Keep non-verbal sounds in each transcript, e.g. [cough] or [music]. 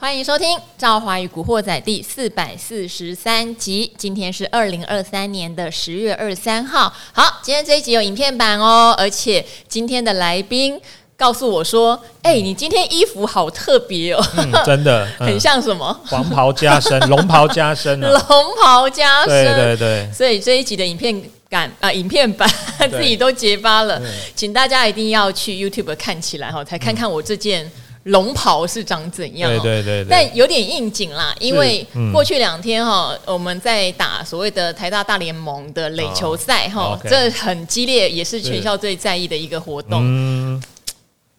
欢迎收听《赵华与古惑仔》第四百四十三集。今天是二零二三年的十月二十三号。好，今天这一集有影片版哦，而且今天的来宾告诉我说：“哎、欸，你今天衣服好特别哦、嗯，真的、[laughs] 嗯、很像什么？黄袍加身，[laughs] 龙袍加身、啊，龙袍加身，对对对。所以这一集的影片感啊，影片版 [laughs] 自己都结巴了，请大家一定要去 YouTube 看起来哈，才看看我这件。嗯”龙袍是长怎样？对对对，但有点应景啦，因为过去两天哈，我们在打所谓的台大大联盟的垒球赛哈，这很激烈，也是全校最在意的一个活动。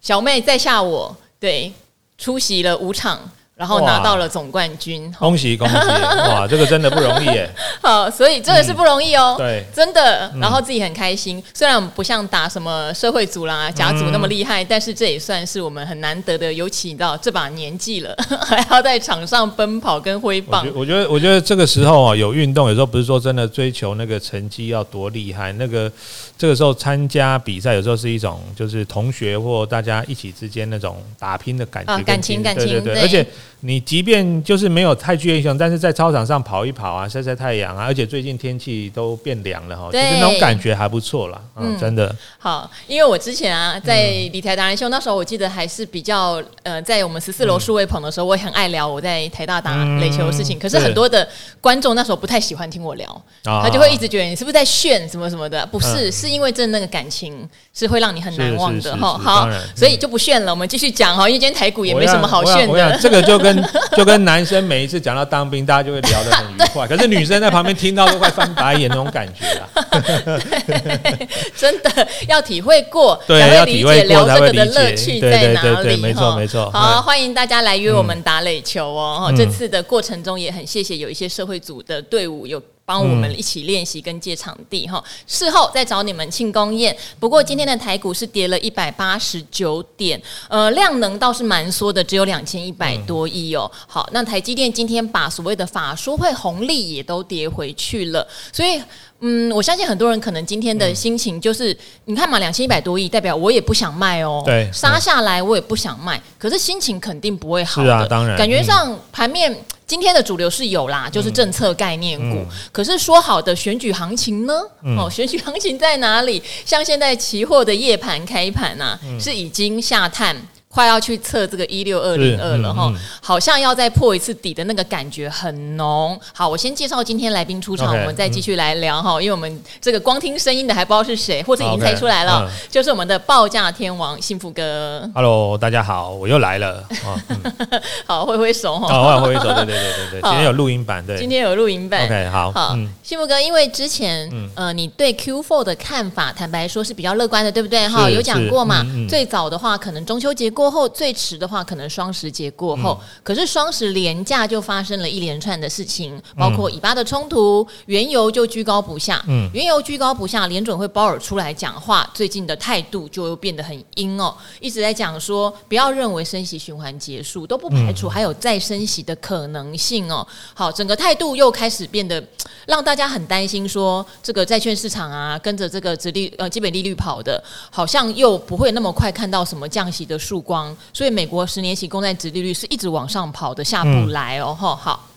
小妹在下我对出席了五场。然后拿到了总冠军，恭喜恭喜！哇，[laughs] 这个真的不容易耶。好，所以真的是不容易哦。对，真的。然后自己很开心，虽然我们不像打什么社会组啦、甲组那么厉害，但是这也算是我们很难得的。尤其你知道这把年纪了，[laughs] 还要在场上奔跑跟挥棒。我觉得，我觉得这个时候啊，有运动，有时候不是说真的追求那个成绩要多厉害，那个这个时候参加比赛，有时候是一种就是同学或大家一起之间那种打拼的感觉，感情感情，对，而且。你即便就是没有太具英雄，但是在操场上跑一跑啊，晒晒太阳啊，而且最近天气都变凉了哈，其实那种感觉还不错啦。嗯，真的。好，因为我之前啊，在理财达人秀那时候，我记得还是比较呃，在我们十四楼数位棚的时候，我也很爱聊我在台大打垒球的事情。可是很多的观众那时候不太喜欢听我聊，他就会一直觉得你是不是在炫什么什么的？不是，是因为真的那个感情是会让你很难忘的哈。好，所以就不炫了，我们继续讲哈，因为今天台股也没什么好炫的。这个就跟 [laughs] 就跟男生每一次讲到当兵，大家就会聊得很愉快。[laughs] 可是女生在旁边听到都快翻白眼那种感觉啊！[laughs] 真的要体会过，对，才会理解聊这个的乐趣在哪里。没错，没错。好，欢迎大家来约我们打垒球哦。这次的过程中也很谢谢有一些社会组的队伍有。帮我们一起练习跟借场地哈，事后再找你们庆功宴。不过今天的台股是跌了一百八十九点，呃，量能倒是蛮缩的，只有两千一百多亿哦。好，那台积电今天把所谓的法说会红利也都跌回去了，所以嗯，我相信很多人可能今天的心情就是，你看嘛，两千一百多亿代表我也不想卖哦，对，杀下来我也不想卖，可是心情肯定不会好的，是啊，当然，感觉上盘面。今天的主流是有啦，就是政策概念股。嗯嗯、可是说好的选举行情呢？嗯、哦，[laughs] 选举行情在哪里？像现在期货的夜盘开盘啊，嗯、是已经下探。快要去测这个一六二零二了哈，嗯嗯、好像要再破一次底的那个感觉很浓。好，我先介绍今天来宾出场，Okay, 我们再继续来聊哈。嗯、因为我们这个光听声音的还不知道是谁，或者已经猜出来了就是我们的报价天王幸福哥。Hello，大家好，我又来了。嗯、[laughs] 好，挥挥手哈。好，挥挥手。对对对对对，[laughs] 今天有录音版，对，今天有录音版。OK，好。好，嗯、幸福哥，因为之前呃，你对 Q4 的看法，坦白说是比较乐观的，对不对？哈，有讲过嘛？嗯嗯、最早的话，可能中秋节。过后最迟的话，可能双十节过后。嗯、可是双十连假就发生了一连串的事情，包括以巴的冲突，原油就居高不下。嗯，原油居高不下，联准会鲍尔出来讲话，最近的态度就变得很阴哦，一直在讲说不要认为升息循环结束，都不排除还有再升息的可能性哦。好，整个态度又开始变得 [tsk] 让大家很担心，说这个债券市场啊，跟着这个殖利呃基本利率跑的，好像又不会那么快看到什么降息的曙光，所以美国十年期公债殖利率是一直往上跑的，下不来哦。吼、嗯，好，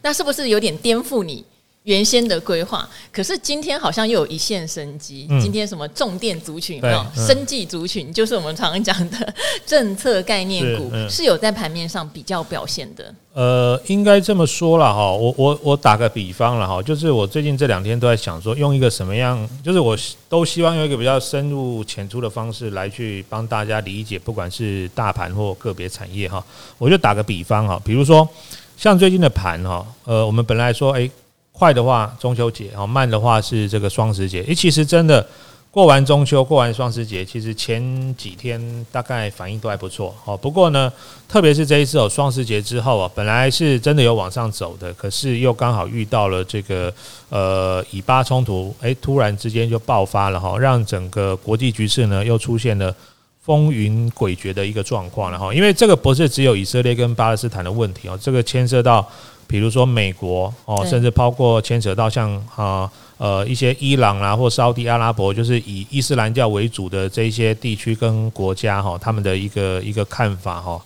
那是不是有点颠覆你原先的规划？可是今天好像又有一线生机。嗯、今天什么重电族群啊，嗯、生计族群，就是我们常常讲的政策概念股，是，嗯、是有在盘面上比较表现的。呃，应该这么说了哈，我我我打个比方了哈，就是我最近这两天都在想说，用一个什么样，就是我都希望用一个比较深入浅出的方式来去帮大家理解，不管是大盘或个别产业哈，我就打个比方哈，比如说像最近的盘哈，呃，我们本来说，诶，快的话中秋节，哈，慢的话是这个双十节，诶，其实真的。过完中秋，过完双十节，其实前几天大概反应都还不错哦。不过呢，特别是这一次哦，双十节之后啊，本来是真的有往上走的，可是又刚好遇到了这个呃以巴冲突，诶，突然之间就爆发了哈，让整个国际局势呢又出现了风云诡谲的一个状况了哈。因为这个不是只有以色列跟巴勒斯坦的问题哦，这个牵涉到比如说美国哦，甚至包括牵扯到像啊。呃，一些伊朗啊，或沙地阿拉伯，就是以伊斯兰教为主的这些地区跟国家哈，他们的一个一个看法哈，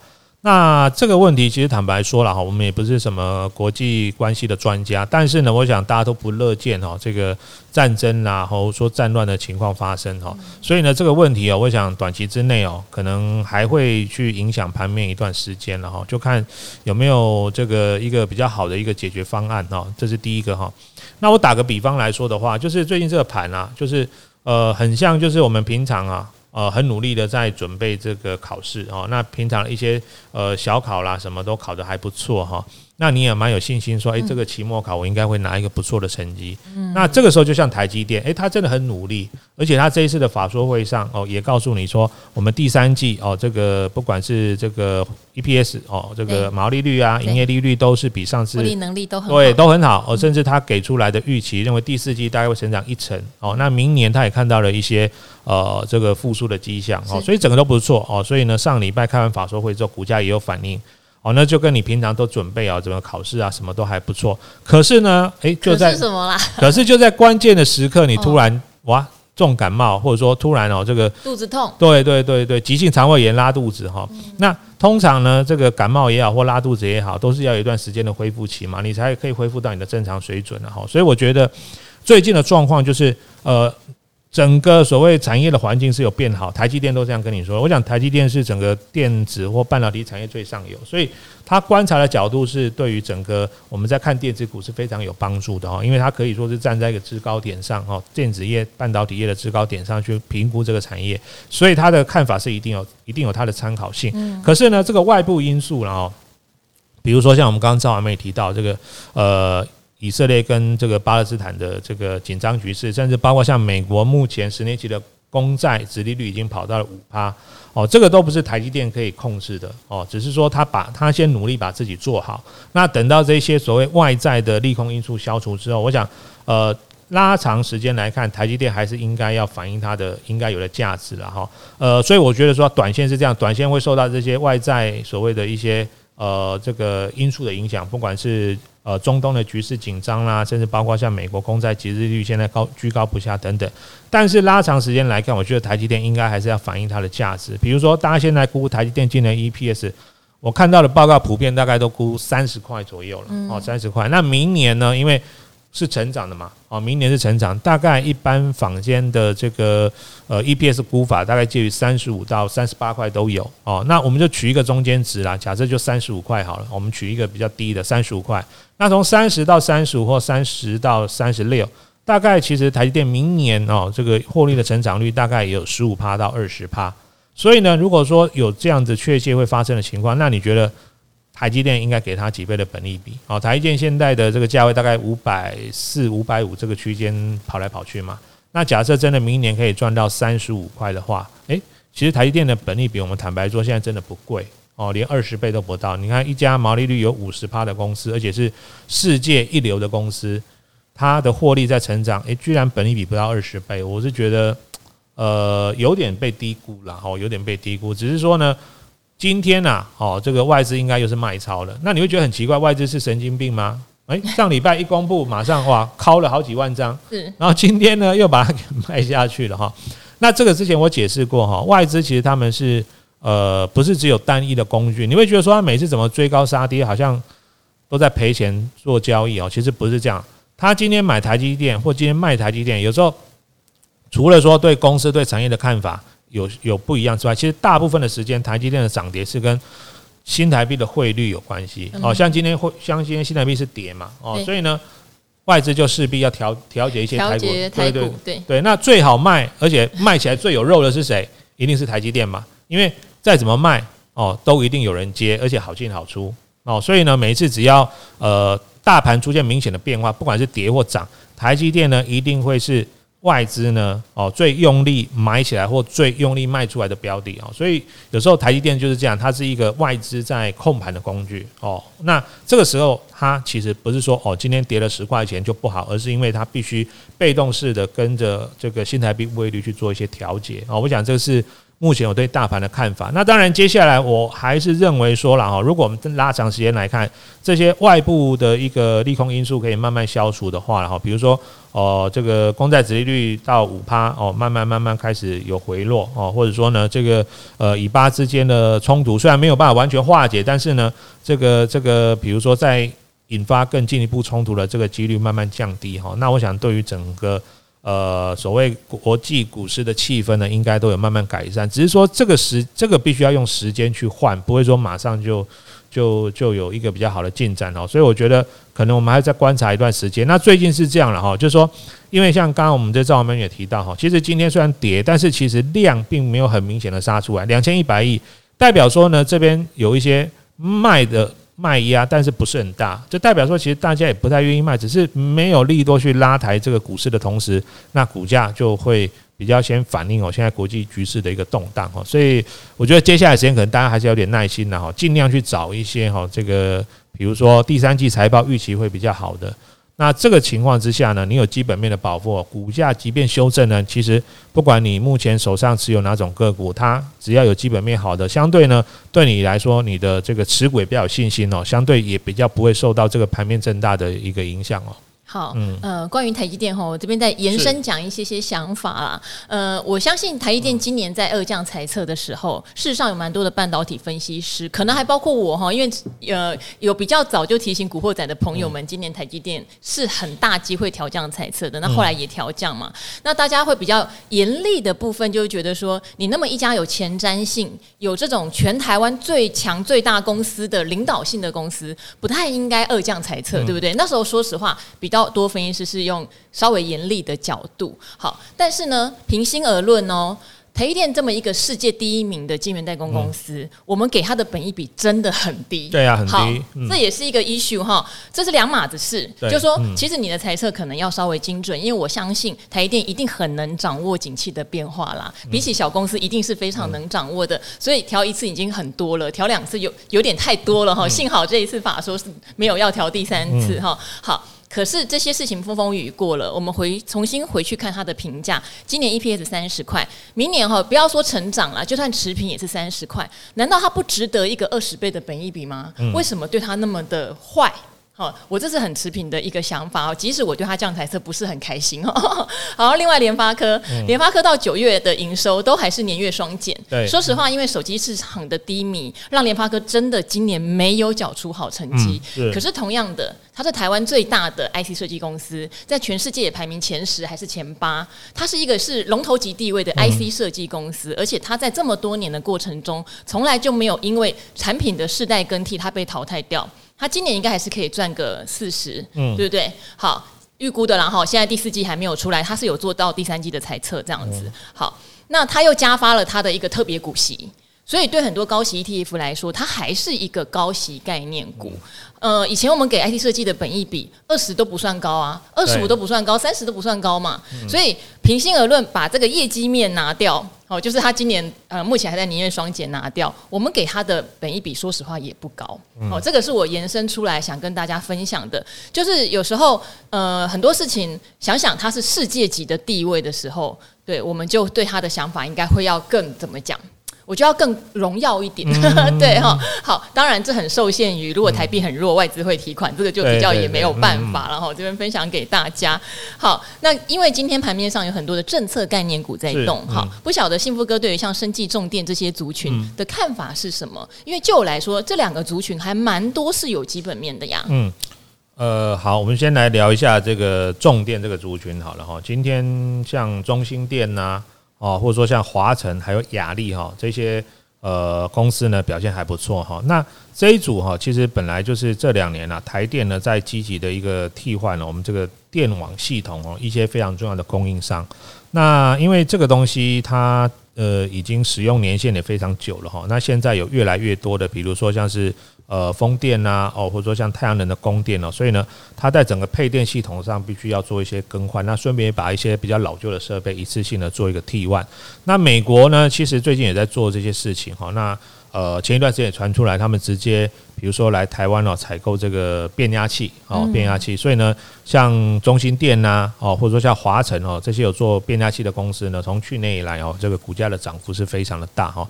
那这个问题其实坦白说了哈，我们也不是什么国际关系的专家，但是呢，我想大家都不乐见哈这个战争啊，或者说战乱的情况发生哈，所以呢，这个问题哦，我想短期之内哦，可能还会去影响盘面一段时间了哈，就看有没有这个一个比较好的一个解决方案哈，这是第一个哈。那我打个比方来说的话，就是最近这个盘啊，就是呃，很像就是我们平常啊。呃，很努力的在准备这个考试哦。那平常一些呃小考啦，什么都考得还不错哈。那你也蛮有信心说，诶，这个期末考我应该会拿一个不错的成绩。嗯，那这个时候就像台积电，诶，他真的很努力，而且他这一次的法说会上哦，也告诉你说，我们第三季哦，这个不管是这个 EPS 哦，这个毛利率啊，营业利率都是比上次获利能力都很好，对，都很好哦。甚至他给出来的预期认为第四季大概会成长一成哦。那明年他也看到了一些呃这个复苏的迹象哦，所以整个都不错哦。所以呢，上礼拜开完法说会之后，股价也有反应。哦，那就跟你平常都准备啊，怎么考试啊，什么都还不错。可是呢，诶，就在什么啦？可是就在关键的时刻，你突然哇重感冒，或者说突然哦这个肚子痛，对对对对，急性肠胃炎拉肚子哈。那通常呢，这个感冒也好或拉肚子也好，都是要有一段时间的恢复期嘛，你才可以恢复到你的正常水准的哈。所以我觉得最近的状况就是呃。整个所谓产业的环境是有变好，台积电都这样跟你说。我想台积电是整个电子或半导体产业最上游，所以他观察的角度是对于整个我们在看电子股是非常有帮助的哦，因为它可以说是站在一个制高点上哦，电子业、半导体业的制高点上去评估这个产业，所以他的看法是一定有、一定有它的参考性。可是呢，这个外部因素然后，比如说像我们刚刚赵完美提到这个呃。以色列跟这个巴勒斯坦的这个紧张局势，甚至包括像美国目前十年期的公债殖利率已经跑到了五趴。哦，这个都不是台积电可以控制的。哦，只是说他把他先努力把自己做好，那等到这些所谓外在的利空因素消除之后，我想呃拉长时间来看，台积电还是应该要反映它的应该有的价值了哈，呃，所以我觉得说短线是这样，短线会受到这些外在所谓的一些呃这个因素的影响，不管是。呃，中东的局势紧张啦，甚至包括像美国公债殖利率现在高居高不下等等。但是拉长时间来看，我觉得台积电应该还是要反映它的价值。比如说，大家现在估台积电今年 EPS，我看到的报告普遍大概都估三十块左右了，哦，三十块。那明年呢？因为是成长的嘛，哦，明年是成长，大概一般坊间的这个呃 EPS 估法大概介于三十五到三十八块都有哦。那我们就取一个中间值啦，假设就三十五块好了，我们取一个比较低的三十五块。那从三十到三十五或三十到三十六，大概其实台积电明年哦这个获利的成长率大概也有十五趴到二十趴。所以呢，如果说有这样子确切会发生的情况，那你觉得？台积电应该给它几倍的本利比？哦，台积电现在的这个价位大概五百四、五百五这个区间跑来跑去嘛。那假设真的明年可以赚到三十五块的话，诶，其实台积电的本利比我们坦白说现在真的不贵哦，连二十倍都不到。你看一家毛利率有五十趴的公司，而且是世界一流的公司，它的获利在成长，诶，居然本利比不到二十倍，我是觉得呃有点被低估了哦，有点被低估。只是说呢。今天呐、啊，哦，这个外资应该又是卖超了，那你会觉得很奇怪，外资是神经病吗？诶，上礼拜一公布，马上哇，敲了好几万张，是，然后今天呢又把它给卖下去了哈。那这个之前我解释过哈，外资其实他们是呃不是只有单一的工具，你会觉得说他每次怎么追高杀跌，好像都在赔钱做交易哦，其实不是这样。他今天买台积电或今天卖台积电，有时候除了说对公司对产业的看法。有有不一样之外，其实大部分的时间，台积电的涨跌是跟新台币的汇率有关系。哦，像今天汇，像今天新台币是跌嘛，哦，所以呢，外资就势必要调调节一些台股，对对对对。那最好卖，而且卖起来最有肉的是谁？一定是台积电嘛，因为再怎么卖哦，都一定有人接，而且好进好出哦。所以呢，每一次只要呃大盘出现明显的变化，不管是跌或涨，台积电呢一定会是。外资呢，哦，最用力买起来或最用力卖出来的标的哦，所以有时候台积电就是这样，它是一个外资在控盘的工具哦。那这个时候，它其实不是说哦，今天跌了十块钱就不好，而是因为它必须被动式的跟着这个新台币汇率去做一些调节哦。我想这个是目前我对大盘的看法。那当然，接下来我还是认为说了哈，如果我们拉长时间来看，这些外部的一个利空因素可以慢慢消除的话，然后比如说哦，这个公债殖利率到五趴哦，慢慢慢慢开始有回落哦，或者说呢，这个呃以巴之间的冲突虽然没有办法完全化解，但是呢，这个这个比如说在引发更进一步冲突的这个几率慢慢降低哈，那我想对于整个。呃，所谓国际股市的气氛呢，应该都有慢慢改善。只是说这个时，这个必须要用时间去换，不会说马上就就就有一个比较好的进展哦。所以我觉得可能我们还要再观察一段时间。那最近是这样了哈，就是说，因为像刚刚我们在赵我们也提到哈，其实今天虽然跌，但是其实量并没有很明显的杀出来，两千一百亿，代表说呢，这边有一些卖的。卖压，但是不是很大，就代表说，其实大家也不太愿意卖，只是没有利多去拉抬这个股市的同时，那股价就会比较先反映哦，现在国际局势的一个动荡哦，所以我觉得接下来时间可能大家还是有点耐心的哈，尽量去找一些哈，这个比如说第三季财报预期会比较好的。那这个情况之下呢，你有基本面的保护，股价即便修正呢，其实不管你目前手上持有哪种个股，它只要有基本面好的，相对呢，对你来说，你的这个持股也比较有信心哦，相对也比较不会受到这个盘面震荡的一个影响哦。好，嗯，呃，关于台积电哈，我这边再延伸讲一些些想法啦。呃，我相信台积电今年在二降财测的时候，事实上有蛮多的半导体分析师，可能还包括我哈，因为呃有比较早就提醒古惑仔的朋友们，今年台积电是很大机会调降财测的。那后来也调降嘛，那大家会比较严厉的部分，就会觉得说，你那么一家有前瞻性、有这种全台湾最强最大公司的领导性的公司，不太应该二降财测，对不对？那时候说实话比较。多分析师是用稍微严厉的角度，好，但是呢，平心而论哦。台积电这么一个世界第一名的晶圆代工公司，嗯、我们给它的本益比真的很低。对啊，很低。好，嗯、这也是一个 issue 哈，这是两码子事。就是说，嗯、其实你的猜测可能要稍微精准，因为我相信台积电一定很能掌握景气的变化啦。嗯、比起小公司，一定是非常能掌握的。嗯、所以调一次已经很多了，调两次有有点太多了哈。嗯、幸好这一次法说是没有要调第三次哈。嗯、好。可是这些事情风风雨雨过了，我们回重新回去看它的评价，今年 EPS 三十块，明年哈不要说成长了，就算持平也是三十块，难道它不值得一个二十倍的本益比吗？为什么对它那么的坏？哦，我这是很持平的一个想法哦，即使我对它降财测不是很开心哦。[laughs] 好，另外联发科，联发科到九月的营收都还是年月双减。对，说实话，因为手机市场的低迷，让联发科真的今年没有缴出好成绩。是，可是同样的，它是台湾最大的 IC 设计公司，在全世界也排名前十还是前八。它是一个是龙头级地位的 IC 设计公司，而且它在这么多年的过程中，从来就没有因为产品的世代更替，它被淘汰掉。他今年应该还是可以赚个四十，嗯，对不对？好，预估的，然后现在第四季还没有出来，他是有做到第三季的猜测这样子。好，那他又加发了他的一个特别股息，所以对很多高息 ETF 来说，它还是一个高息概念股。呃，以前我们给 IT 设计的本益比二十都不算高啊，二十五都不算高，三十都不算高嘛。所以平心而论，把这个业绩面拿掉。哦，就是它今年呃，目前还在年月双减拿掉，我们给它的本益比，说实话也不高。哦，这个是我延伸出来想跟大家分享的，就是有时候呃，很多事情想想它是世界级的地位的时候，对，我们就对他的想法应该会要更怎么讲？我就要更荣耀一点，嗯、[laughs] 对哈。好，当然这很受限于，如果台币很弱，嗯、外资会提款，这个就比较也没有办法了哈。这边分享给大家。好，那因为今天盘面上有很多的政策概念股在动，哈、嗯，不晓得幸福哥对于像生技、重电这些族群的看法是什么？因为就我来说，这两个族群还蛮多是有基本面的呀。嗯，呃，好，我们先来聊一下这个重电这个族群好了哈。今天像中兴电呐、啊。哦，或者说像华晨还有亚力哈这些呃公司呢，表现还不错哈。那这一组哈，其实本来就是这两年啊，台电呢在积极的一个替换了我们这个电网系统哦，一些非常重要的供应商。那因为这个东西它呃已经使用年限也非常久了哈。那现在有越来越多的，比如说像是。呃，风电呐、啊，哦，或者说像太阳能的供电哦，所以呢，它在整个配电系统上必须要做一些更换。那顺便把一些比较老旧的设备一次性的做一个替换。那美国呢，其实最近也在做这些事情哈。那呃，前一段时间也传出来，他们直接比如说来台湾哦，采购这个变压器哦，变压器。所以呢，像中心电呐哦，或者说像华晨哦，这些有做变压器的公司呢，从去年以来哦，这个股价的涨幅是非常的大哈。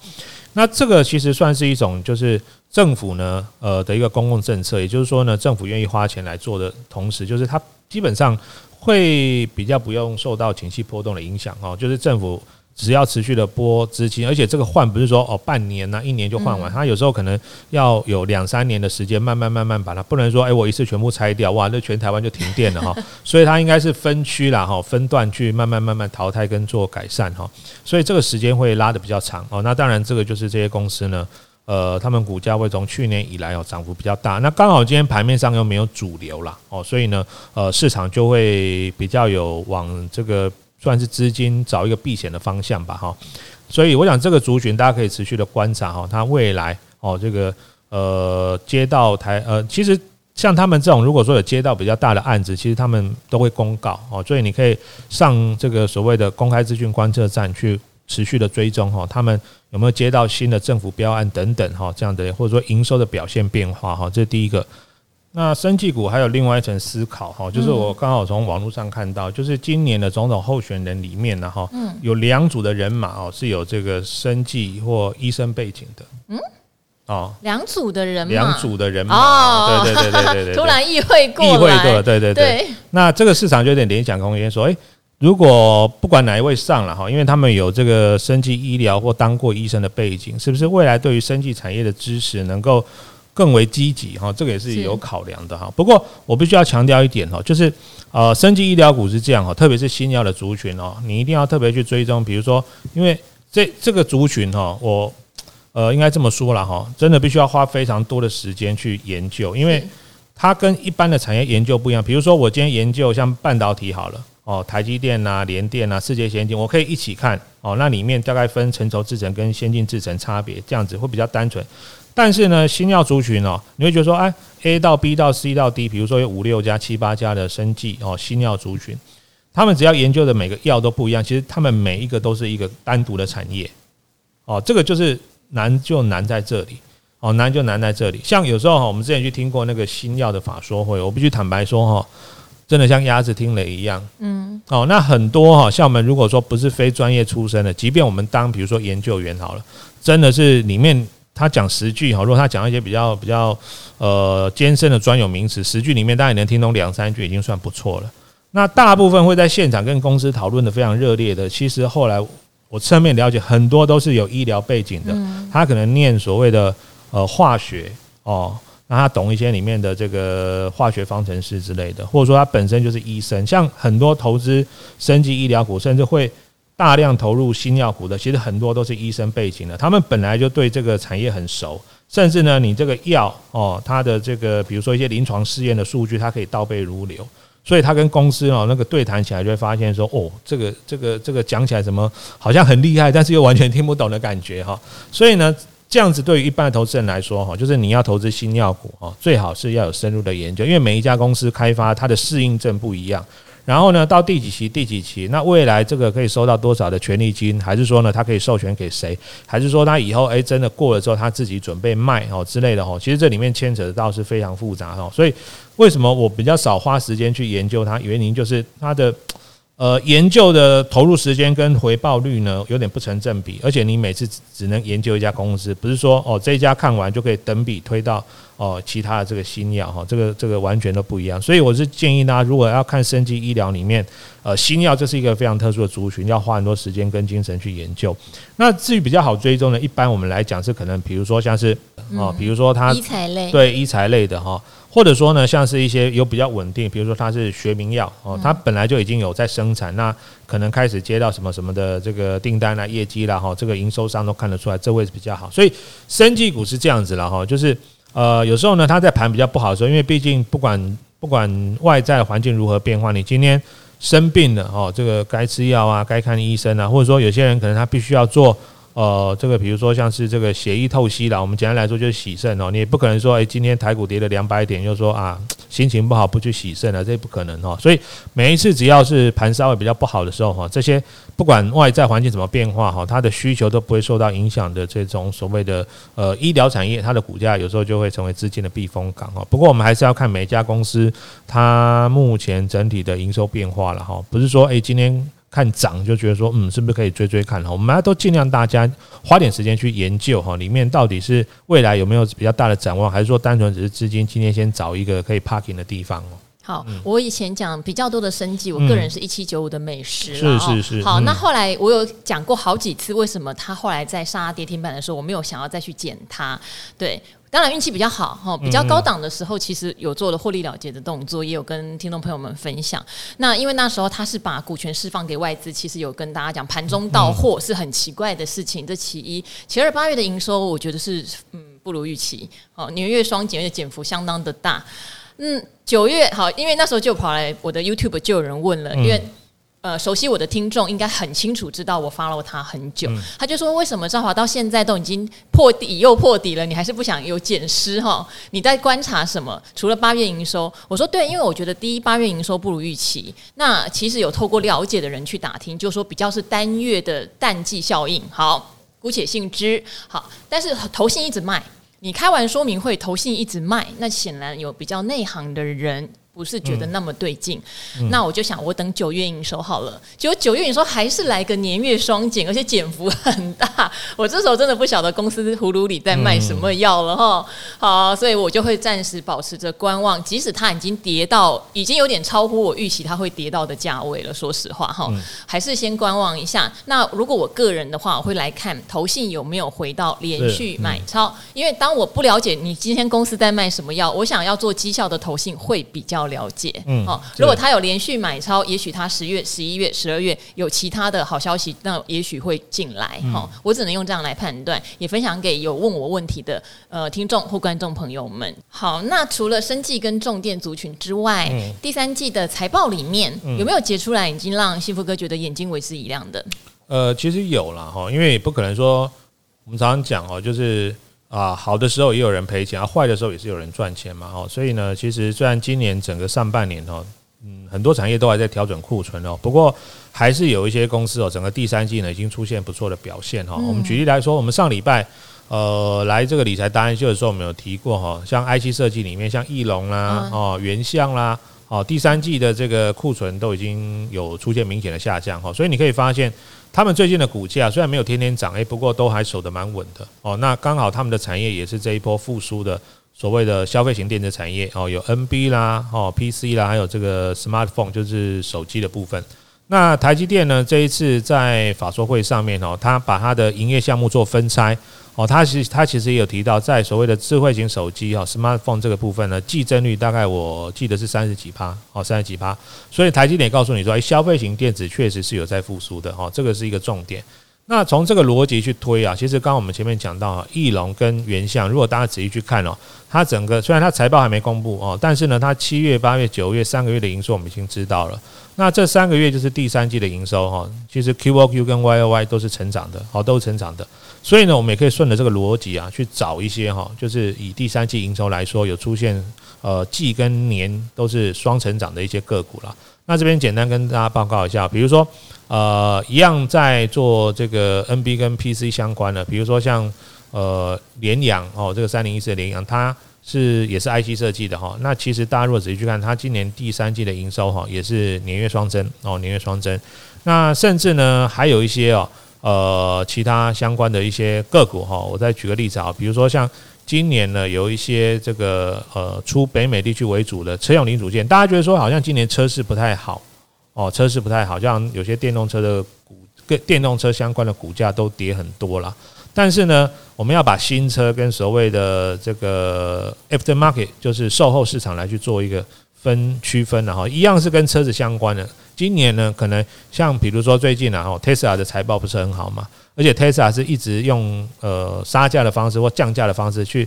那这个其实算是一种就是政府呢呃的一个公共政策，也就是说呢，政府愿意花钱来做的同时，就是它基本上会比较不用受到情绪波动的影响哦，就是政府。只要持续的拨资金，而且这个换不是说哦半年呐、啊、一年就换完，它有时候可能要有两三年的时间，慢慢慢慢把它，不能说哎我一次全部拆掉，哇，那全台湾就停电了哈。[laughs] 所以它应该是分区啦哈，分段去慢慢慢慢淘汰跟做改善哈。所以这个时间会拉的比较长哦。那当然这个就是这些公司呢，呃，他们股价会从去年以来哦涨幅比较大。那刚好今天盘面上又没有主流啦哦，所以呢，呃，市场就会比较有往这个。算是资金找一个避险的方向吧，哈，所以我想这个族群大家可以持续的观察哈，它未来哦这个呃接到台呃，其实像他们这种如果说有接到比较大的案子，其实他们都会公告哦，所以你可以上这个所谓的公开资讯观测站去持续的追踪哈，他们有没有接到新的政府标案等等哈，这样的或者说营收的表现变化哈，这是第一个。那生技股还有另外一层思考哈，就是我刚好从网络上看到，就是今年的总统候选人里面呢哈，有两组的人马哦是有这个生技或医生背景的，嗯，哦，两组的人马，两组的人马，哦，对对对对对对，突然意会过，意会过，对对。对。那这个市场就有点联想空间，说，诶，如果不管哪一位上了哈，因为他们有这个生技医疗或当过医生的背景，是不是未来对于生技产业的支持能够？更为积极哈，这个也是有考量的哈。不过我必须要强调一点哈，就是呃，升级医疗股是这样哈，特别是新药的族群哦，你一定要特别去追踪。比如说，因为这这个族群哈，我呃应该这么说了哈，真的必须要花非常多的时间去研究，因为它跟一般的产业研究不一样。比如说，我今天研究像半导体好了哦，台积电呐、联电呐、世界先进，我可以一起看哦。那里面大概分成熟制程跟先进制程差别，这样子会比较单纯。但是呢，新药族群哦，你会觉得说，哎，A 到 B 到 C 到 D，比如说有五六家、七八家的生技哦，新药族群，他们只要研究的每个药都不一样，其实他们每一个都是一个单独的产业哦，这个就是难就难在这里哦，难就难在这里。像有时候哈，我们之前去听过那个新药的法说会，我必须坦白说哈，真的像鸭子听雷一样，嗯，哦，那很多哈，像我们如果说不是非专业出身的，即便我们当比如说研究员好了，真的是里面。他讲十句哈，如果他讲一些比较比较呃艰深的专有名词，十句里面大家也能听懂两三句，已经算不错了。那大部分会在现场跟公司讨论的非常热烈的，其实后来我侧面了解，很多都是有医疗背景的，他可能念所谓的呃化学哦，那他懂一些里面的这个化学方程式之类的，或者说他本身就是医生，像很多投资升级医疗股，甚至会。大量投入新药股的，其实很多都是医生背景的，他们本来就对这个产业很熟，甚至呢，你这个药哦，它的这个比如说一些临床试验的数据，它可以倒背如流，所以他跟公司哦那个对谈起来就会发现说，哦，这个这个这个讲起来怎么好像很厉害，但是又完全听不懂的感觉哈。所以呢，这样子对于一般的投资人来说哈，就是你要投资新药股哈，最好是要有深入的研究，因为每一家公司开发它的适应症不一样。然后呢，到第几期？第几期？那未来这个可以收到多少的权利金？还是说呢，他可以授权给谁？还是说他以后诶真的过了之后，他自己准备卖哦之类的哦？其实这里面牵扯的倒是非常复杂哦。所以为什么我比较少花时间去研究它？原因就是它的。呃，研究的投入时间跟回报率呢，有点不成正比，而且你每次只能研究一家公司，不是说哦这一家看完就可以等比推到哦其他的这个新药哈，这个这个完全都不一样。所以我是建议大家，如果要看生技医疗里面，呃，新药这是一个非常特殊的族群，要花很多时间跟精神去研究。那至于比较好追踪的，一般我们来讲是可能，比如说像是哦，比如说它医材类，对医材类的哈。或者说呢，像是一些有比较稳定，比如说它是学名药哦，它本来就已经有在生产，那可能开始接到什么什么的这个订单啊、业绩啦哈，这个营收上都看得出来，这位置比较好。所以生技股是这样子了哈，就是呃有时候呢，他在盘比较不好的时候，因为毕竟不管不管外在环境如何变化，你今天生病了哦，这个该吃药啊，该看医生啊，或者说有些人可能他必须要做。呃，这个比如说像是这个血液透析啦，我们简单来说就是洗肾哦，你也不可能说，哎，今天台股跌了两百点，又说啊，心情不好不去洗肾啊，这不可能哈。所以每一次只要是盘稍微比较不好的时候哈，这些不管外在环境怎么变化哈，它的需求都不会受到影响的这种所谓的呃医疗产业，它的股价有时候就会成为资金的避风港哈。不过我们还是要看每一家公司它目前整体的营收变化了哈，不是说诶今天。看涨就觉得说，嗯，是不是可以追追看哈？我们都尽量大家花点时间去研究哈，里面到底是未来有没有比较大的展望，还是说单纯只是资金今天先找一个可以 parking 的地方哦？好，我以前讲比较多的生计，我个人是一七九五的美食，是是是。好，那后来我有讲过好几次，为什么他后来在杀跌停板的时候，我没有想要再去捡它？对。当然运气比较好哈，比较高档的时候，其实有做了获利了结的动作，也有跟听众朋友们分享。那因为那时候他是把股权释放给外资，其实有跟大家讲盘中到货是很奇怪的事情。这其一，其二，八月的营收我觉得是嗯不如预期哦，年月双减，的减幅相当的大。嗯，九月好，因为那时候就跑来我的 YouTube 就有人问了，因为。呃，熟悉我的听众应该很清楚知道我 follow 他很久，嗯、他就说，为什么兆华到现在都已经破底又破底了，你还是不想有减失哈？你在观察什么？除了八月营收，我说对，因为我觉得第一八月营收不如预期。那其实有透过了解的人去打听，就说比较是单月的淡季效应。好，姑且信之。好，但是投信一直卖，你开完说明会，投信一直卖，那显然有比较内行的人。不是觉得那么对劲，嗯、那我就想我等九月营收好了。结果九月营收还是来个年月双减，而且减幅很大。我这时候真的不晓得公司葫芦里在卖什么药了哈。好，所以我就会暂时保持着观望，即使它已经跌到已经有点超乎我预期它会跌到的价位了。说实话哈，还是先观望一下。那如果我个人的话，我会来看投信有没有回到连续买超，因为当我不了解你今天公司在卖什么药，我想要做绩效的投信会比较。了解，嗯，哦，如果他有连续买超，也许他十月、十一月、十二月有其他的好消息，那也许会进来，哈、嗯，我只能用这样来判断，也分享给有问我问题的呃听众或观众朋友们。好，那除了生计跟重电族群之外，嗯、第三季的财报里面、嗯、有没有结出来已经让幸福哥觉得眼睛为之一亮的？呃，其实有了哈，因为也不可能说我们常常讲哦，就是。啊，好的时候也有人赔钱，啊，坏的时候也是有人赚钱嘛，哦，所以呢，其实虽然今年整个上半年哦，嗯，很多产业都还在调整库存哦，不过还是有一些公司哦，整个第三季呢已经出现不错的表现哈。我们举例来说，我们上礼拜呃来这个理财达人秀的时候，我们有提过哈，像 IC 设计里面，像翼龙啦，哦，原相啦，哦，第三季的这个库存都已经有出现明显的下降哈，所以你可以发现。他们最近的股价虽然没有天天涨，诶，不过都还守得蛮稳的哦。那刚好他们的产业也是这一波复苏的所谓的消费型电子产业哦，有 NB 啦，哦 PC 啦，还有这个 smartphone 就是手机的部分。那台积电呢，这一次在法说会上面哦，他把他的营业项目做分拆。哦，他其实他其实也有提到，在所谓的智慧型手机哈，smartphone 这个部分呢，季增率大概我记得是三十几趴，哦，三十几趴。所以台积电告诉你说，消费型电子确实是有在复苏的哈，这个是一个重点。那从这个逻辑去推啊，其实刚刚我们前面讲到，啊，翼龙跟原相，如果大家仔细去看哦，它整个虽然它财报还没公布哦，但是呢，它七月、八月、九月三个月的营收我们已经知道了。那这三个月就是第三季的营收哈，其实 QOQ 跟 YOY 都是成长的，哦，都是成长的。所以呢，我们也可以顺着这个逻辑啊，去找一些哈，就是以第三季营收来说，有出现呃季跟年都是双成长的一些个股了。那这边简单跟大家报告一下，比如说呃，一样在做这个 NB 跟 PC 相关的，比如说像呃联阳哦，这个三零一四联阳，它是也是 IC 设计的哈。那其实大家如果仔细去看，它今年第三季的营收哈，也是年月双增哦，年月双增。那甚至呢，还有一些哦。呃，其他相关的一些个股哈，我再举个例子啊，比如说像今年呢，有一些这个呃，出北美地区为主的车用零组件，大家觉得说好像今年车市不太好哦，车市不太好，像有些电动车的股跟电动车相关的股价都跌很多了。但是呢，我们要把新车跟所谓的这个 aftermarket，就是售后市场来去做一个分区分的哈，一样是跟车子相关的。今年呢，可能像比如说最近啊，Tesla 的财报不是很好嘛，而且 Tesla 是一直用呃杀价的方式或降价的方式去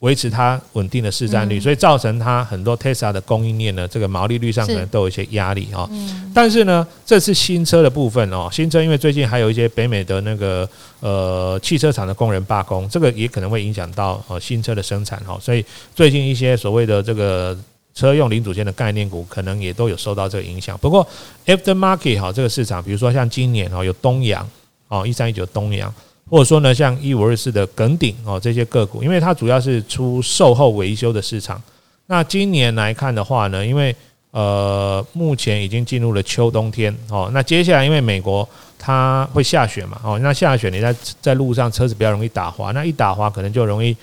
维持它稳定的市占率，所以造成它很多 Tesla 的供应链呢，这个毛利率上可能都有一些压力啊。但是呢，这次新车的部分哦，新车因为最近还有一些北美的那个呃汽车厂的工人罢工，这个也可能会影响到呃新车的生产哈，所以最近一些所谓的这个。车用零组件的概念股，可能也都有受到这个影响。不过，after market 哈，这个市场，比如说像今年哦，有东阳哦，一三一九东阳，或者说呢，像一五二四的耿鼎哦，这些个股，因为它主要是出售后维修的市场。那今年来看的话呢，因为呃，目前已经进入了秋冬天哦，那接下来因为美国它会下雪嘛哦，那下雪你在在路上车子比较容易打滑，那一打滑可能就容易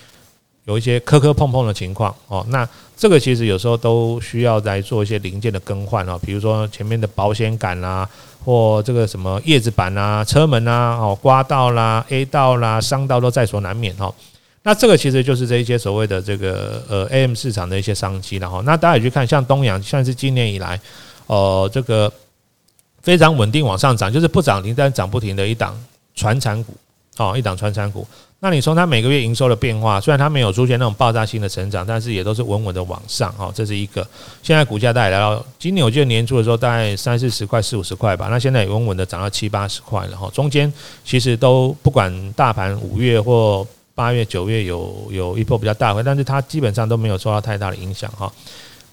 有一些磕磕碰碰的情况哦，那这个其实有时候都需要来做一些零件的更换哦，比如说前面的保险杆啦，或这个什么叶子板啊、车门啊、哦刮到啦、A 道啦、伤到都在所难免哦。那这个其实就是这一些所谓的这个呃 AM 市场的一些商机了哈。那大家也去看，像东阳，算是今年以来，呃，这个非常稳定往上涨，就是不涨停但涨不停的一档传产股，哦，一档传产股。那你从它每个月营收的变化，虽然它没有出现那种爆炸性的成长，但是也都是稳稳的往上，哦，这是一个。现在股价大概来到今年，我记得年初的时候大概三四十块、四五十块吧，那现在也稳稳的涨到七八十块了哈。中间其实都不管大盘五月或八月、九月有有一波比较大的，但是它基本上都没有受到太大的影响哈。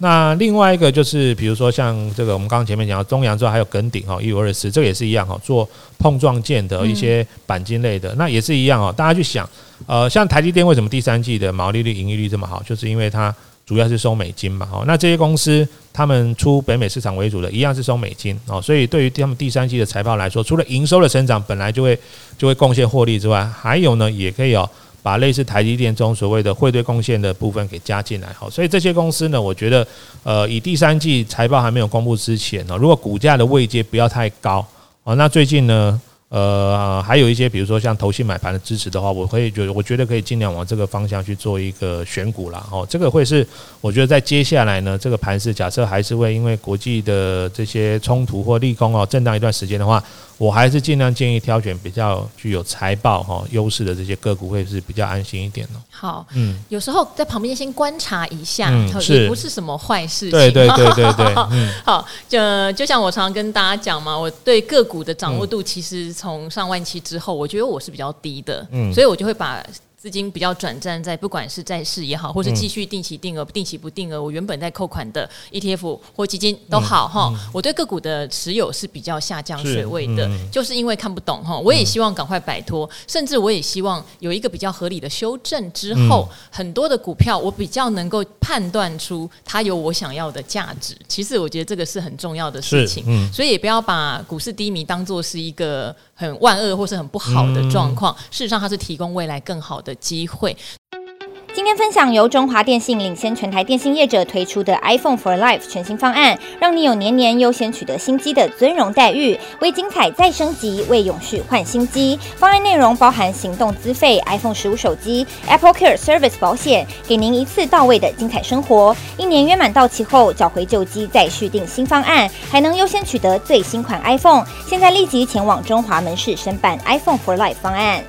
那另外一个就是，比如说像这个，我们刚刚前面讲到中阳之后，还有耿鼎哈，一五二四，这个也是一样哈，做碰撞件的一些钣金类的，那也是一样哦。大家去想，呃，像台积电为什么第三季的毛利率、盈利率这么好，就是因为它主要是收美金嘛。哦，那这些公司他们出北美市场为主的，一样是收美金哦，所以对于他们第三季的财报来说，除了营收的成长本来就会就会贡献获利之外，还有呢，也可以哦。把类似台积电中所谓的汇兑贡献的部分给加进来，好，所以这些公司呢，我觉得，呃，以第三季财报还没有公布之前呢，如果股价的位阶不要太高，哦，那最近呢，呃，还有一些比如说像投信买盘的支持的话，我会觉得，我觉得可以尽量往这个方向去做一个选股啦。哦，这个会是我觉得在接下来呢，这个盘势假设还是会因为国际的这些冲突或利空哦，震荡一段时间的话。我还是尽量建议挑选比较具有财报哈优势的这些个股，会是比较安心一点的。好，嗯，有时候在旁边先观察一下，嗯，也不是什么坏事情。对对 [laughs] 对对对，嗯，[laughs] 好，就就像我常常跟大家讲嘛，我对个股的掌握度其实从上万期之后，我觉得我是比较低的，嗯，所以我就会把。资金比较转战在不管是债市也好，或是继续定期定额、定期不定额，我原本在扣款的 ETF 或基金都好哈。我对个股的持有是比较下降水位的，就是因为看不懂哈。我也希望赶快摆脱，甚至我也希望有一个比较合理的修正之后，很多的股票我比较能够判断出它有我想要的价值。其实我觉得这个是很重要的事情，所以也不要把股市低迷当做是一个很万恶或是很不好的状况。事实上，它是提供未来更好的机会。今天分享由中华电信领先全台电信业者推出的 iPhone for Life 全新方案，让你有年年优先取得新机的尊荣待遇，为精彩再升级，为永续换新机。方案内容包含行动资费、iPhone 十五手机、Apple Care Service 保险，给您一次到位的精彩生活。一年约满到期后，找回旧机再续订新方案，还能优先取得最新款 iPhone。现在立即前往中华门市申办 iPhone for Life 方案。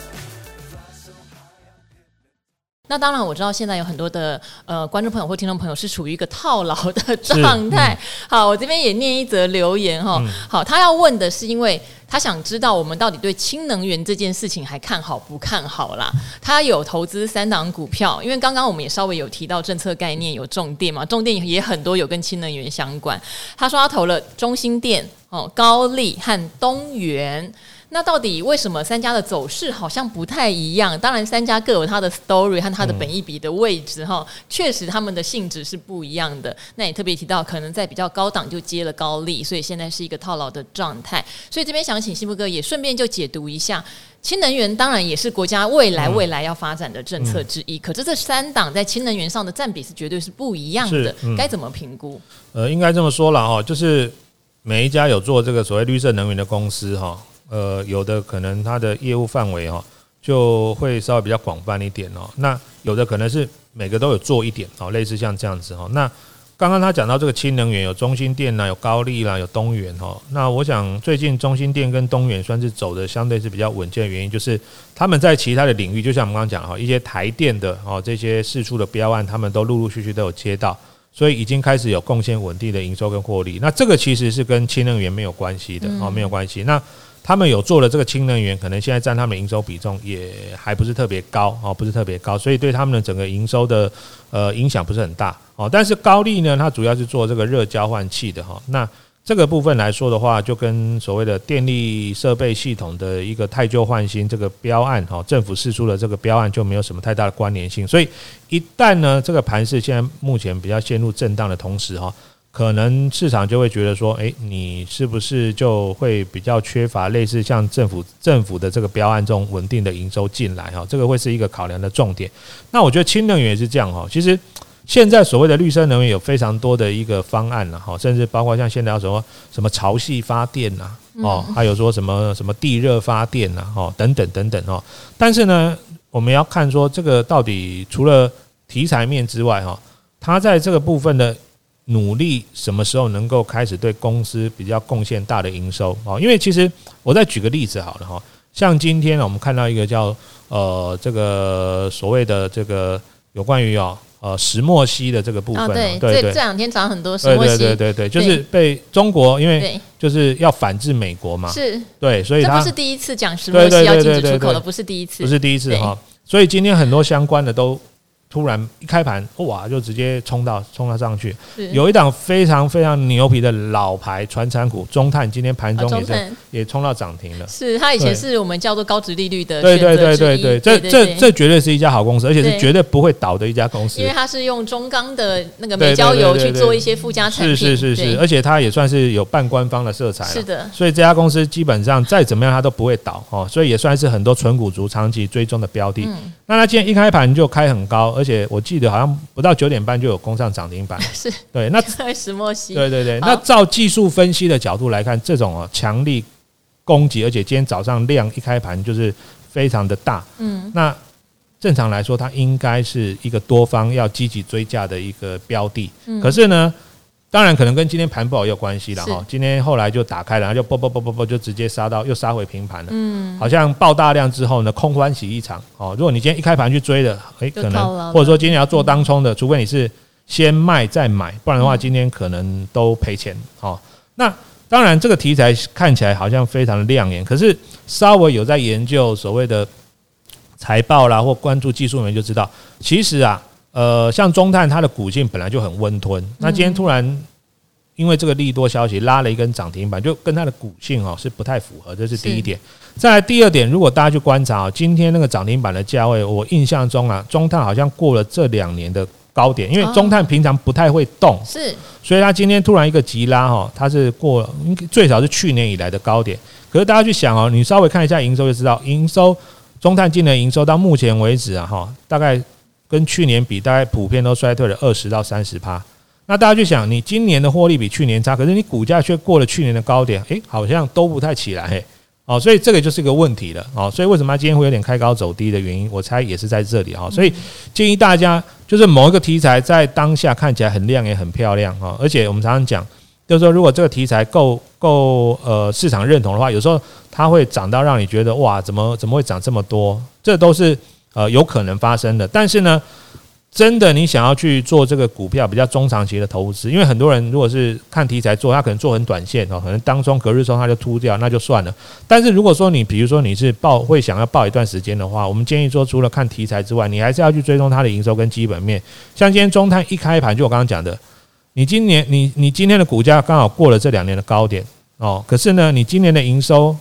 那当然，我知道现在有很多的呃观众朋友或听众朋友是处于一个套牢的状态。好，我这边也念一则留言哈。好，他要问的是，因为他想知道我们到底对氢能源这件事情还看好不看好啦？他有投资三档股票，因为刚刚我们也稍微有提到政策概念，有重电嘛，重电也很多有跟氢能源相关。他说他投了中兴电、哦高力和东元。那到底为什么三家的走势好像不太一样？当然，三家各有它的 story 和它的本意比的位置哈，确实他们的性质是不一样的。那也特别提到，可能在比较高档就接了高利，所以现在是一个套牢的状态。所以这边想请幸福哥也顺便就解读一下，氢能源当然也是国家未来未来要发展的政策之一。可是这三档在氢能源上的占比是绝对是不一样的，该怎么评估？呃，应该这么说了哈，就是每一家有做这个所谓绿色能源的公司哈。呃，有的可能它的业务范围哈，就会稍微比较广泛一点哦。那有的可能是每个都有做一点哦，类似像这样子哈。那刚刚他讲到这个氢能源，有中兴电呐，有高利啦，有东元哈。那我想最近中兴电跟东元算是走的相对是比较稳健的原因，就是他们在其他的领域，就像我们刚刚讲哈，一些台电的哦这些四处的标案，他们都陆陆续续都有接到，所以已经开始有贡献稳定的营收跟获利。那这个其实是跟氢能源没有关系的哦，没有关系。那他们有做了这个氢能源，可能现在占他们营收比重也还不是特别高哦，不是特别高，所以对他们的整个营收的呃影响不是很大哦。但是高力呢，它主要是做这个热交换器的哈。那这个部分来说的话，就跟所谓的电力设备系统的一个汰旧换新这个标案哈，政府释出的这个标案就没有什么太大的关联性。所以一旦呢，这个盘势现在目前比较陷入震荡的同时哈。可能市场就会觉得说，诶，你是不是就会比较缺乏类似像政府政府的这个标案这种稳定的营收进来哈？这个会是一个考量的重点。那我觉得氢能源也是这样哈。其实现在所谓的绿色能源有非常多的一个方案了哈，甚至包括像现在要什么什么潮汐发电呐，哦，还有说什么什么地热发电呐，哦，等等等等哦。但是呢，我们要看说这个到底除了题材面之外哈，它在这个部分的。努力什么时候能够开始对公司比较贡献大的营收？啊？因为其实我再举个例子好了哈，像今天我们看到一个叫呃这个所谓的这个有关于哦呃石墨烯的这个部分，对对对，这两天涨很多石墨烯，对对对对，就是被中国因为就是要反制美国嘛，是，对，所以它这不是第一次讲石墨烯要禁止出口了，不是第一次，不是第一次哈，所以今天很多相关的都。突然一开盘，哇，就直接冲到冲到上去。有一档非常非常牛皮的老牌传产股中碳，今天盘中也是也冲到涨停了。是它以前是我们叫做高值利率的，对对对对对，这这这绝对是一家好公司，而且是绝对不会倒的一家公司。因为它是用中钢的那个煤焦油去做一些附加产品，是是是是，而且它也算是有半官方的色彩。是的，所以这家公司基本上再怎么样它都不会倒哦，所以也算是很多纯股族长期追踪的标的。那它今天一开盘就开很高，而且我记得好像不到九点半就有攻上涨停板。[laughs] 是对，那石墨烯，对对对。那照技术分析的角度来看，这种哦强力攻击，而且今天早上量一开盘就是非常的大。嗯，那正常来说，它应该是一个多方要积极追价的一个标的。嗯，可是呢。当然，可能跟今天盘不好有关系了哈。今天后来就打开了，然后就啵啵啵啵啵就直接杀到又杀回平盘了。嗯，好像爆大量之后呢，空欢喜一场哦。如果你今天一开盘去追的，诶，可能或者说今天要做当冲的，除非你是先卖再买，不然的话今天可能都赔钱哦。那当然，这个题材看起来好像非常的亮眼，可是稍微有在研究所谓的财报啦，或关注技术面就知道，其实啊。呃，像中碳它的股性本来就很温吞，那今天突然因为这个利多消息拉了一根涨停板，就跟它的股性哦是不太符合，这是第一点。再来第二点，如果大家去观察啊今天那个涨停板的价位，我印象中啊，中碳好像过了这两年的高点，因为中碳平常不太会动，是，所以它今天突然一个急拉哈，它是过最少是去年以来的高点。可是大家去想哦，你稍微看一下营收就知道，营收中碳今年营收到目前为止啊哈，大概。跟去年比，大概普遍都衰退了二十到三十趴。那大家就想，你今年的获利比去年差，可是你股价却过了去年的高点，诶，好像都不太起来，哦，所以这个就是一个问题了，哦，所以为什么今天会有点开高走低的原因，我猜也是在这里哈。所以建议大家，就是某一个题材在当下看起来很亮也很漂亮哈，而且我们常常讲，就是说如果这个题材够够呃市场认同的话，有时候它会涨到让你觉得哇，怎么怎么会涨这么多？这都是。呃，有可能发生的，但是呢，真的你想要去做这个股票比较中长期的投资，因为很多人如果是看题材做，他可能做很短线哦，可能当中隔日冲他就秃掉，那就算了。但是如果说你比如说你是抱会想要抱一段时间的话，我们建议说，除了看题材之外，你还是要去追踪它的营收跟基本面。像今天中碳一开盘，就我刚刚讲的，你今年你你今天的股价刚好过了这两年的高点哦，可是呢，你今年的营收。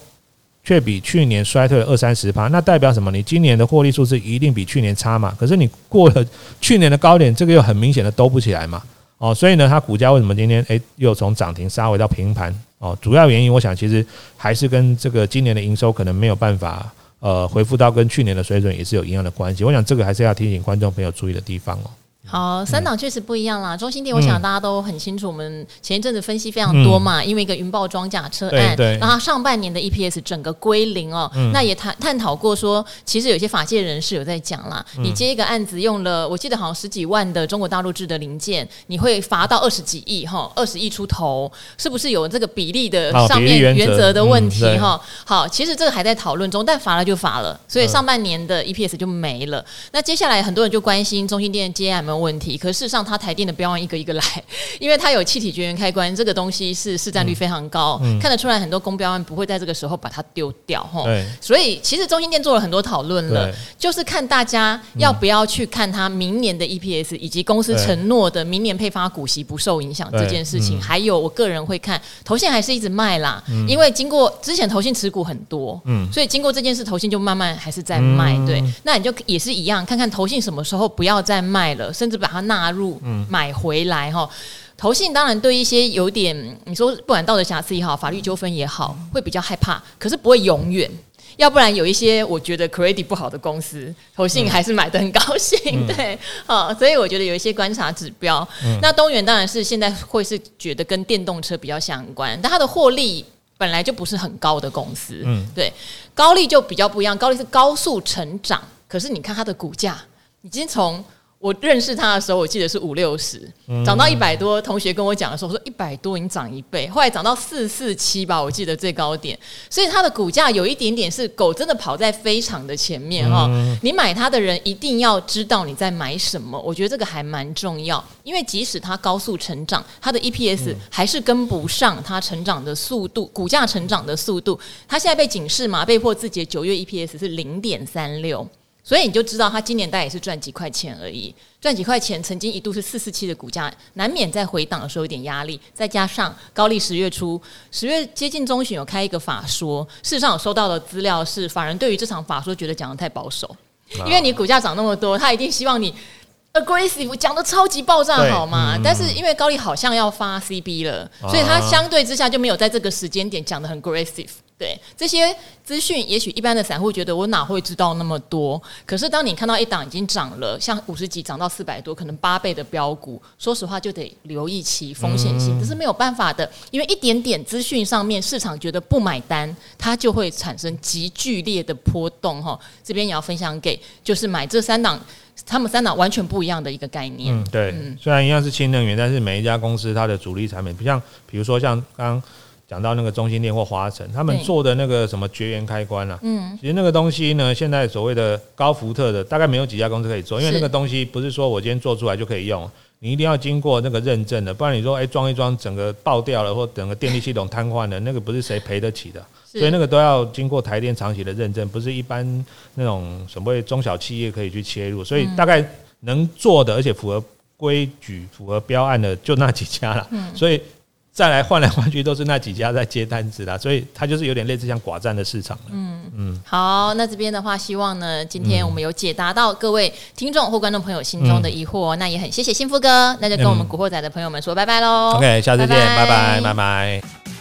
却比去年衰退了二三十趴，那代表什么？你今年的获利数字一定比去年差嘛？可是你过了去年的高点，这个又很明显的兜不起来嘛？哦，所以呢，它股价为什么今天诶又从涨停杀回到平盘？哦，主要原因我想其实还是跟这个今年的营收可能没有办法呃恢复到跟去年的水准也是有一样的关系。我想这个还是要提醒观众朋友注意的地方哦。好，三档确实不一样啦。中心店，我想大家都很清楚，我们前一阵子分析非常多嘛，嗯、因为一个云豹装甲车案，然后上半年的 EPS 整个归零哦。嗯、那也探探讨过说，其实有些法界人士有在讲啦，嗯、你接一个案子用了，我记得好像十几万的中国大陆制的零件，你会罚到二十几亿哈，二十亿出头，是不是有这个比例的上面原则的问题哈？好，其实这个还在讨论中，但罚了就罚了，所以上半年的 EPS 就没了。那接下来很多人就关心中心店接下来没有问题。可是事实上，它台电的标案一个一个来，[laughs] 因为它有气体绝缘开关，这个东西是市占率非常高，嗯、看得出来很多公标案不会在这个时候把它丢掉哈。对。所以其实中心店做了很多讨论了，就是看大家要不要去看它明年的 EPS 以及公司承诺的明年配发股息不受影响这件事情。嗯、还有我个人会看投信还是一直卖啦，嗯、因为经过之前投信持股很多，嗯，所以经过这件事，投信就慢慢还是在卖。嗯、对，那你就也是一样，看看投信什么时候不要再卖了，甚至把它纳入买回来哈。投信当然对一些有点你说不管道德瑕疵也好，法律纠纷也好，会比较害怕，可是不会永远。要不然有一些我觉得 credit 不好的公司，投信还是买的很高兴，嗯、[laughs] 对，好，所以我觉得有一些观察指标。嗯、那东元当然是现在会是觉得跟电动车比较相关，但它的获利本来就不是很高的公司，嗯，对，高利就比较不一样，高利是高速成长，可是你看它的股价已经从。我认识他的时候，我记得是五六十，涨到一百多。同学跟我讲的时候，我说一百多已经涨一倍，后来涨到四四七吧，我记得最高点。所以它的股价有一点点是狗真的跑在非常的前面哈。你买它的人一定要知道你在买什么，我觉得这个还蛮重要。因为即使它高速成长，它的 EPS 还是跟不上它成长的速度，股价成长的速度。它现在被警示嘛，被迫自己的九月 EPS 是零点三六。所以你就知道，他今年大概也是赚几块钱而已，赚几块钱，曾经一度是四四七的股价，难免在回档的时候有点压力。再加上高利十月初，十月接近中旬有开一个法说，事实上我收到的资料是，法人对于这场法说觉得讲的太保守，因为你股价涨那么多，他一定希望你 aggressive 讲的超级爆炸好嘛。但是因为高利好像要发 CB 了，所以他相对之下就没有在这个时间点讲的很 aggressive。对这些资讯，也许一般的散户觉得我哪会知道那么多？可是当你看到一档已经涨了，像五十几涨到四百多，可能八倍的标股，说实话就得留意其风险性，这是没有办法的。因为一点点资讯上面，市场觉得不买单，它就会产生极剧烈的波动。哈，这边也要分享给，就是买这三档，他们三档完全不一样的一个概念。嗯，对，嗯、虽然一样是新能源，但是每一家公司它的主力产品，不像比如说像刚刚。讲到那个中心店或华晨，他们做的那个什么绝缘开关啊，嗯，其实那个东西呢，现在所谓的高福特的，大概没有几家公司可以做，因为那个东西不是说我今天做出来就可以用，你一定要经过那个认证的，不然你说哎装一装整个爆掉了或整个电力系统瘫痪了，那个不是谁赔得起的，所以那个都要经过台电长期的认证，不是一般那种什么中小企业可以去切入，所以大概能做的而且符合规矩、符合标案的就那几家了，嗯，所以。再来换来换去都是那几家在接单子啦，[laughs] 所以它就是有点类似像寡占的市场。嗯嗯，嗯好，那这边的话，希望呢，今天我们有解答到各位听众或观众朋友心中的疑惑，嗯、那也很谢谢幸福哥，那就跟我们古惑仔的朋友们说拜拜喽。OK，下次见。拜拜拜拜。